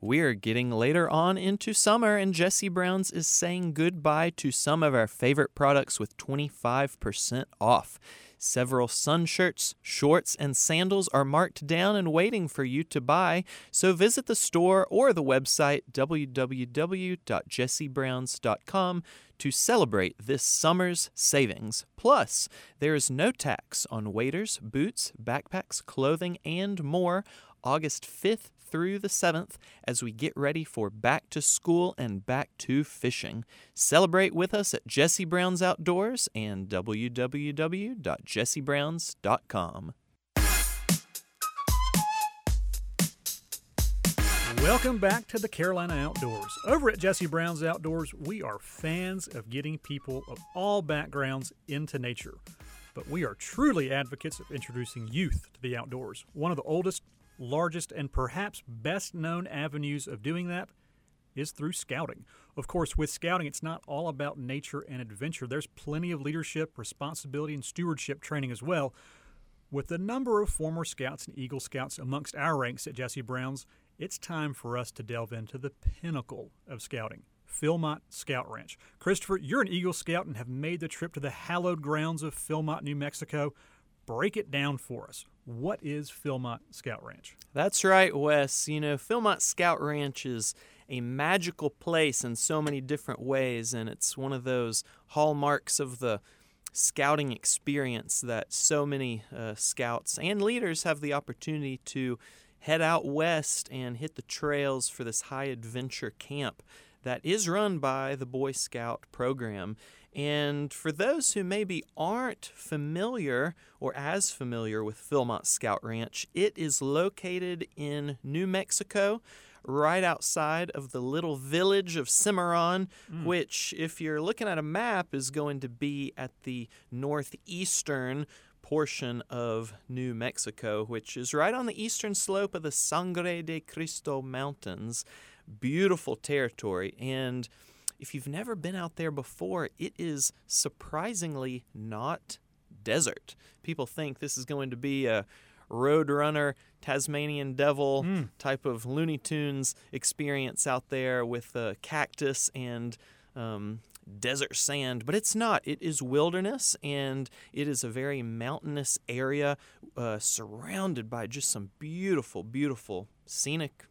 We're getting later on into summer, and Jesse Brown's is saying goodbye to some of our favorite products with 25% off. Several sun shirts, shorts, and sandals are marked down and waiting for you to buy, so visit the store or the website www.jessebrowns.com to celebrate this summer's savings. Plus, there is no tax on waders, boots, backpacks, clothing, and more August 5th through the 7th as we get ready for back to school and back to fishing. Celebrate with us at Jesse Brown's Outdoors and www.jessebrowns.com. Welcome back to the Carolina Outdoors. Over at Jesse Brown's Outdoors, we are fans of getting people of all backgrounds into nature. But we are truly advocates of introducing youth to the outdoors. One of the oldest largest, and perhaps best known avenues of doing that is through scouting. Of course, with scouting, it's not all about nature and adventure. There's plenty of leadership, responsibility, and stewardship training as well. With the number of former scouts and Eagle Scouts amongst our ranks at Jesse Brown's, it's time for us to delve into the pinnacle of scouting. Philmont Scout Ranch. Christopher, you're an Eagle Scout and have made the trip to the hallowed grounds of Philmont, New Mexico. Break it down for us. What is Philmont Scout Ranch? That's right, Wes. You know, Philmont Scout Ranch is a magical place in so many different ways, and it's one of those hallmarks of the scouting experience that so many uh, scouts and leaders have the opportunity to head out west and hit the trails for this high adventure camp that is run by the Boy Scout program. And for those who maybe aren't familiar or as familiar with Philmont Scout Ranch, it is located in New Mexico, right outside of the little village of Cimarron, mm. which, if you're looking at a map, is going to be at the northeastern portion of New Mexico, which is right on the eastern slope of the Sangre de Cristo Mountains. Beautiful territory. And if you've never been out there before, it is surprisingly not desert. People think this is going to be a Roadrunner, Tasmanian Devil mm. type of Looney Tunes experience out there with uh, cactus and um, desert sand, but it's not. It is wilderness and it is a very mountainous area uh, surrounded by just some beautiful, beautiful scenic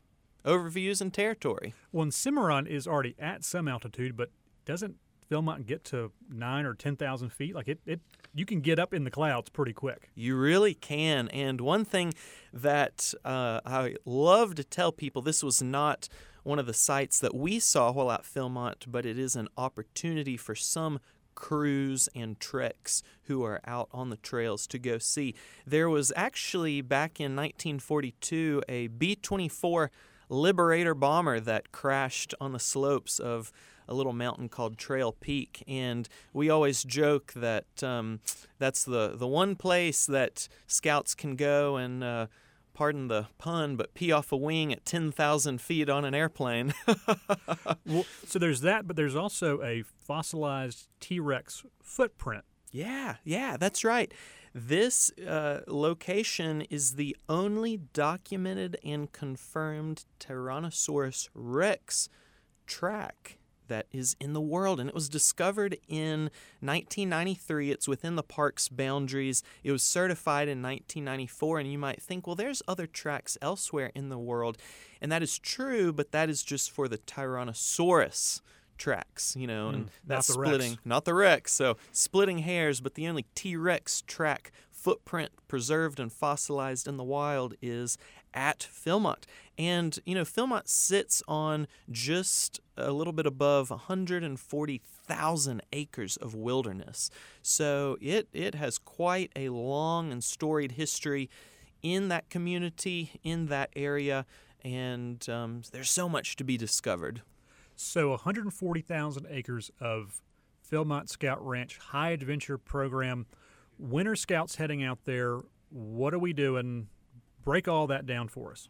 overviews and territory. Well, Cimarron is already at some altitude, but doesn't Philmont get to nine or ten thousand feet? Like it, it, you can get up in the clouds pretty quick. You really can. And one thing that uh, I love to tell people, this was not one of the sites that we saw while at Philmont, but it is an opportunity for some crews and treks who are out on the trails to go see. There was actually back in 1942 a B 24 Liberator bomber that crashed on the slopes of a little mountain called Trail Peak, and we always joke that um, that's the the one place that scouts can go and. Uh, pardon the pun, but pee off a wing at 10,000 feet on an airplane. well, so there's that, but there's also a fossilized T Rex footprint. Yeah, yeah, that's right. This uh, location is the only documented and confirmed Tyrannosaurus rex track that is in the world, and it was discovered in 1993. It's within the park's boundaries. It was certified in 1994, and you might think, well, there's other tracks elsewhere in the world, and that is true, but that is just for the Tyrannosaurus tracks, you know, and mm, that's splitting, Rex. not the Rex. So splitting hairs, but the only T Rex track footprint preserved and fossilized in the wild is at Philmont. And, you know, Philmont sits on just a little bit above 140,000 acres of wilderness. So it, it has quite a long and storied history in that community, in that area, and um, there's so much to be discovered. So 140,000 acres of Philmont Scout Ranch high adventure program. Winter Scouts heading out there. What are we doing? Break all that down for us.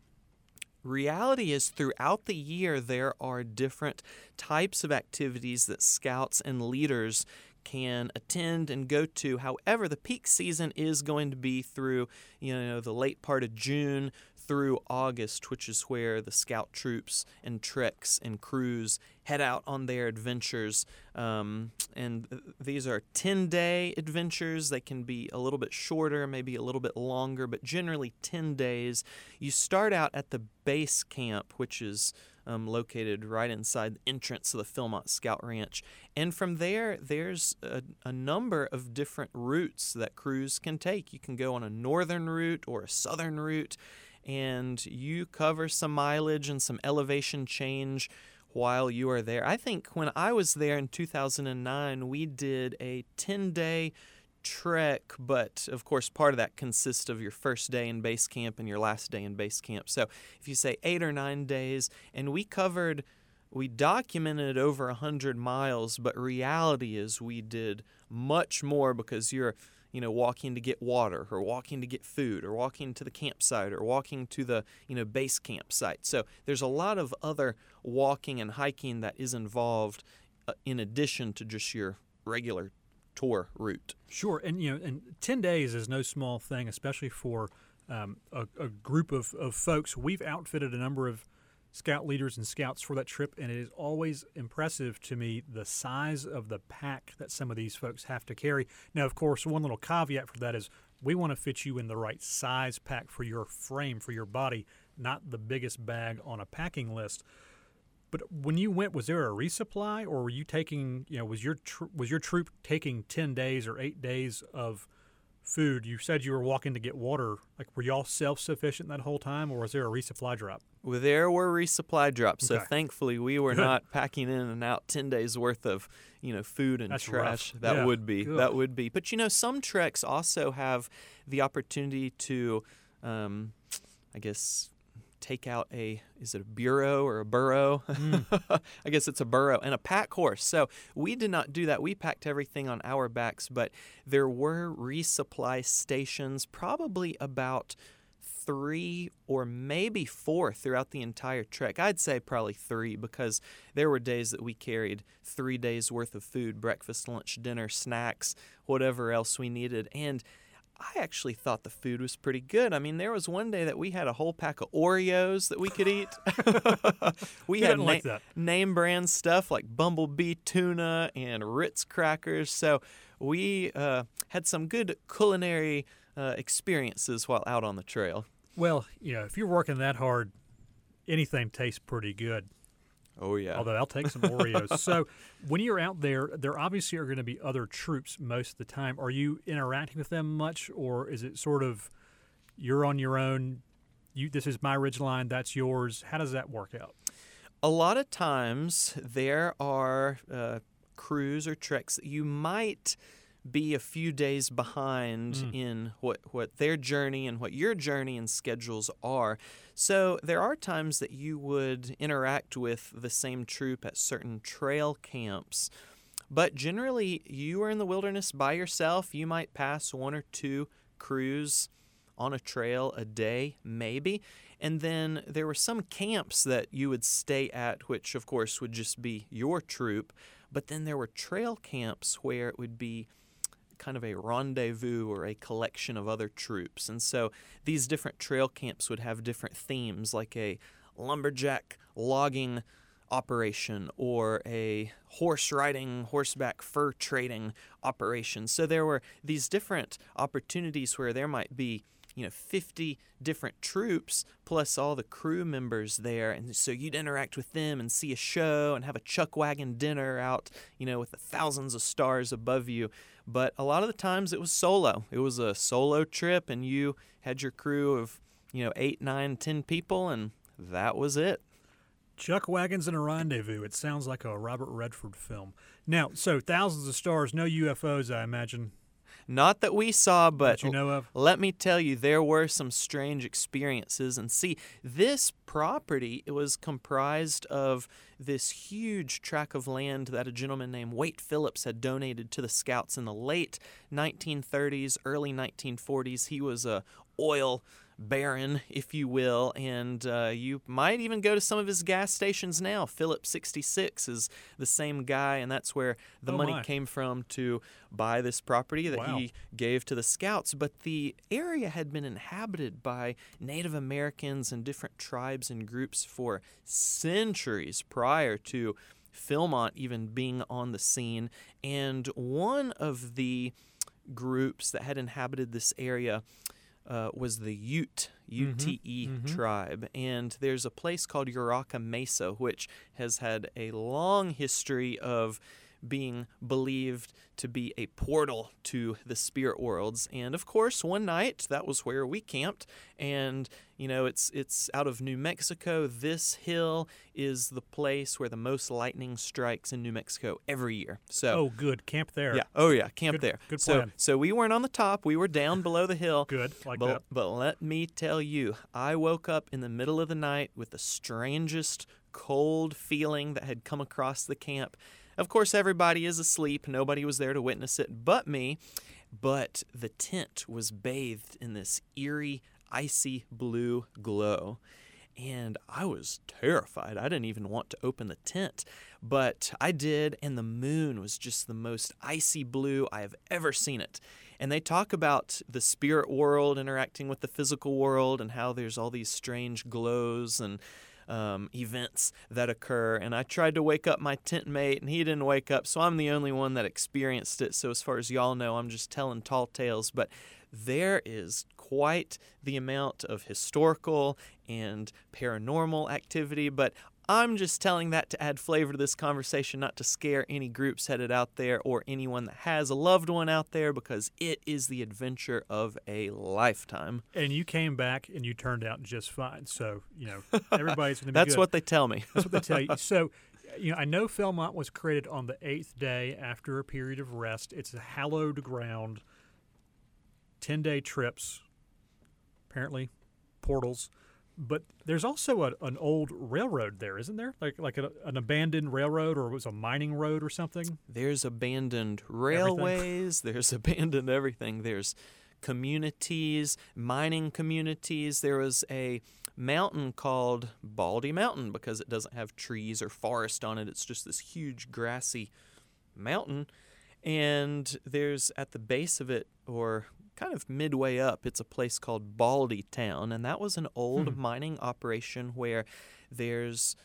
Reality is, throughout the year, there are different types of activities that scouts and leaders can attend and go to. However, the peak season is going to be through, you know, the late part of June through August, which is where the scout troops and treks and crews head out on their adventures. Um, and th- these are 10 day adventures. They can be a little bit shorter, maybe a little bit longer, but generally 10 days. You start out at the base camp, which is um, located right inside the entrance of the Philmont Scout Ranch. And from there, there's a, a, number of different routes that crews can take. You can go on a northern route or a southern route, and you cover some mileage and some elevation change while you are there. I think when I was there in 2009, we did a 10 day trek, but of course, part of that consists of your first day in base camp and your last day in base camp. So if you say eight or nine days, and we covered, we documented over 100 miles, but reality is we did much more because you're you know walking to get water or walking to get food or walking to the campsite or walking to the you know base campsite so there's a lot of other walking and hiking that is involved uh, in addition to just your regular tour route. Sure, and you know, and ten days is no small thing, especially for um, a, a, group of, of folks. We've outfitted a number of scout leaders and scouts for that trip, and it is always impressive to me the size of the pack that some of these folks have to carry. Now, of course, one little caveat for that is we want to fit you in the right size pack for your frame, for your body, not the biggest bag on a packing list. But when you went, was there a resupply, or were you taking? You know, was your tr- was your troop taking ten days or eight days of food? You said you were walking to get water. Like, were y'all self sufficient that whole time, or was there a resupply drop? Well, there were resupply drops. Okay. So thankfully, we were not packing in and out ten days worth of you know food and That's trash. Rough. That yeah. would be Good. that would be. But you know, some treks also have the opportunity to, um, I guess take out a is it a bureau or a burro? Mm. I guess it's a burro and a pack horse. So we did not do that. We packed everything on our backs, but there were resupply stations, probably about three or maybe four throughout the entire trek. I'd say probably three because there were days that we carried three days worth of food breakfast, lunch, dinner, snacks, whatever else we needed. And I actually thought the food was pretty good. I mean, there was one day that we had a whole pack of Oreos that we could eat. we had na- like name brand stuff like Bumblebee tuna and Ritz crackers. So we uh, had some good culinary uh, experiences while out on the trail. Well, you know, if you're working that hard, anything tastes pretty good. Oh yeah. Although I'll take some Oreos. so when you're out there, there obviously are going to be other troops most of the time. Are you interacting with them much, or is it sort of you're on your own? You this is my ridge line, that's yours. How does that work out? A lot of times there are uh, crews or treks that you might be a few days behind mm. in what, what their journey and what your journey and schedules are. So there are times that you would interact with the same troop at certain trail camps. But generally, you are in the wilderness by yourself. You might pass one or two crews on a trail a day, maybe. And then there were some camps that you would stay at, which of course would just be your troop. But then there were trail camps where it would be kind of a rendezvous or a collection of other troops. And so these different trail camps would have different themes, like a lumberjack logging operation or a horse riding, horseback fur trading operation. So there were these different opportunities where there might be you know 50 different troops plus all the crew members there and so you'd interact with them and see a show and have a chuck wagon dinner out you know with the thousands of stars above you but a lot of the times it was solo it was a solo trip and you had your crew of you know eight nine ten people and that was it Chuck Wagons and a Rendezvous. It sounds like a Robert Redford film. Now, so thousands of stars, no UFOs, I imagine. Not that we saw, but you know let me tell you, there were some strange experiences. And see, this property it was comprised of this huge tract of land that a gentleman named Waite Phillips had donated to the Scouts in the late 1930s, early 1940s. He was a oil baron, if you will, and uh, you might even go to some of his gas stations now. Phillips 66 is the same guy, and that's where the Oh, money my. came from to buy this property that Wow. he gave to the scouts. But the area had been inhabited by Native Americans and different tribes and groups for centuries prior to Philmont even being on the scene. And one of the groups that had inhabited this area uh, was the Ute, UTE tribe. And there's a place called Urraca Mesa, which has had a long history of being believed to be a portal to the spirit worlds. And of course, one night that was where we camped. And you know, it's it's out of New Mexico. This hill is the place where the most lightning strikes in New Mexico every year. So Oh, good. Camp there. yeah. Oh yeah. Camp Good- there. good so plan. so we weren't on the top. We were down below the hill. Good. Like but, that. but let me tell you, I woke up in the middle of the night with the strangest cold feeling that had come across the camp. Of course, everybody is asleep. Nobody was there to witness it but me. But the tent was bathed in this eerie, icy blue glow. And I was terrified. I didn't even want to open the tent. But I did, and the moon was just the most icy blue I have ever seen it. And they talk about the spirit world interacting with the physical world and how there's all these strange glows and um, events that occur. And I tried to wake up my tent mate, and he didn't wake up, so I'm the only one that experienced it. So, as far as y'all know, I'm just telling tall tales. But there is quite the amount of historical and paranormal activity. But I'm just telling that to add flavor to this conversation, not to scare any groups headed out there or anyone that has a loved one out there, because it is the adventure of a lifetime. And you came back and you turned out just fine. So, you know, everybody's going to be That's good. what they tell me. That's what they tell you. So, you know, I know Philmont was created on the eighth day after a period of rest. It's a hallowed ground, 10 day trips, apparently, portals. But there's also a, an old railroad there, isn't there? Like like a, an abandoned railroad, or it was a mining road or something. There's abandoned railways, there's abandoned everything. There's communities, mining communities. There was a mountain called Baldy Mountain because it doesn't have trees or forest on it. It's just this huge grassy mountain. And there's at the base of it, or kind of midway up, it's a place called Baldy Town. And that was an old hmm. mining operation where there's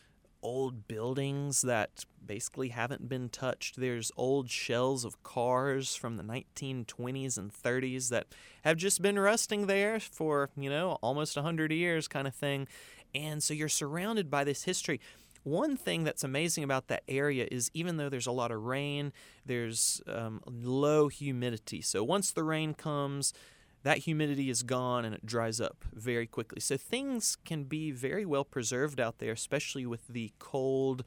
old buildings that basically haven't been touched. There's old shells of cars from the 1920s and 30s that have just been rusting there for, you know, almost 100 years kind of thing. And so you're surrounded by this history. One thing that's amazing about that area is even though there's a lot of rain, there's um, low humidity. So once the rain comes, that humidity is gone and it dries up very quickly. So things can be very well preserved out there, especially with the cold,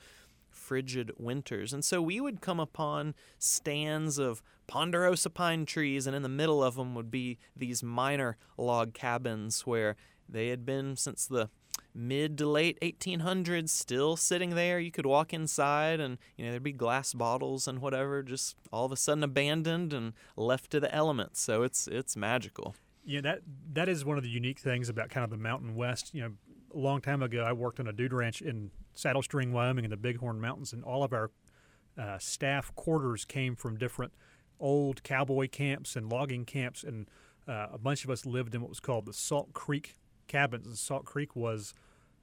frigid winters. And so we would come upon stands of ponderosa pine trees, and in the middle of them would be these miner log cabins where they had been since the mid to late 1800s still sitting there you could walk inside and you know there'd be glass bottles and whatever just all of a sudden abandoned and left to the elements so it's it's magical Yeah, that that is one of the unique things about kind of the Mountain West. You know, a long time ago, I worked on a dude ranch in Saddlestring, Wyoming, in the Bighorn Mountains, and all of our uh, staff quarters came from different old cowboy camps and logging camps, and uh, a bunch of us lived in what was called the Salt Creek cabins. And Salt Creek was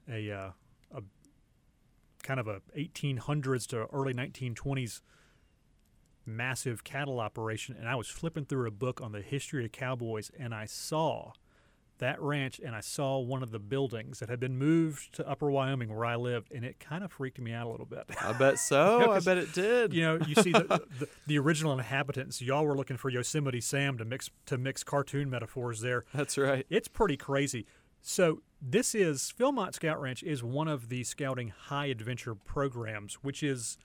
a uh, a kind of a 1800s to early 1920s massive cattle operation and I was flipping through a book on the history of cowboys and I saw that ranch and I saw one of the buildings that had been moved to Upper Wyoming where I lived and it kind of freaked me out a little bit. i bet so I bet it did you know, you see the, the, the original inhabitants. Y'all were looking for Yosemite Sam to mix to mix cartoon metaphors there. that's right It's pretty crazy. So this is Philmont Scout Ranch is one of the scouting high adventure programs, which is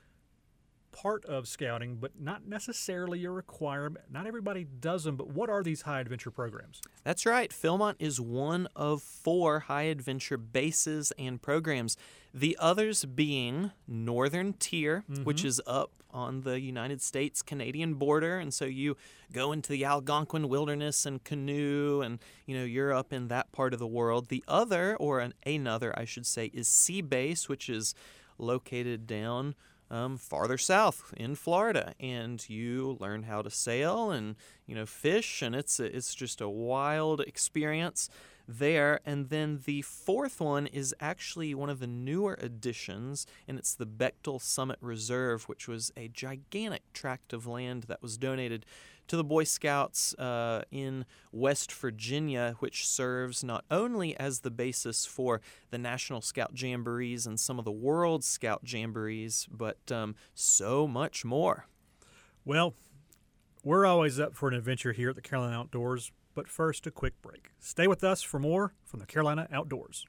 part of scouting, but not necessarily a requirement. Not everybody does them, but what are these high adventure programs? That's right. Philmont is one of four high adventure bases and programs. The others being Northern Tier, mm-hmm. which is up on the United States Canadian border. And so you go into the Algonquin wilderness and canoe, and you know, you're up in that part of the world. The other, or an, another, I should say, is Sea Base, which is located down um, farther south in Florida, and you learn how to sail and you know fish, and it's it's just a wild experience there. And then the fourth one is actually one of the newer additions, and it's the Bechtel Summit Reserve, which was a gigantic tract of land that was donated to the Boy Scouts uh, in West Virginia, which serves not only as the basis for the National Scout Jamborees and some of the World Scout Jamborees, but um, so much more. Well, we're always up for an adventure here at the Carolina Outdoors, but first, a quick break. Stay with us for more from the Carolina Outdoors.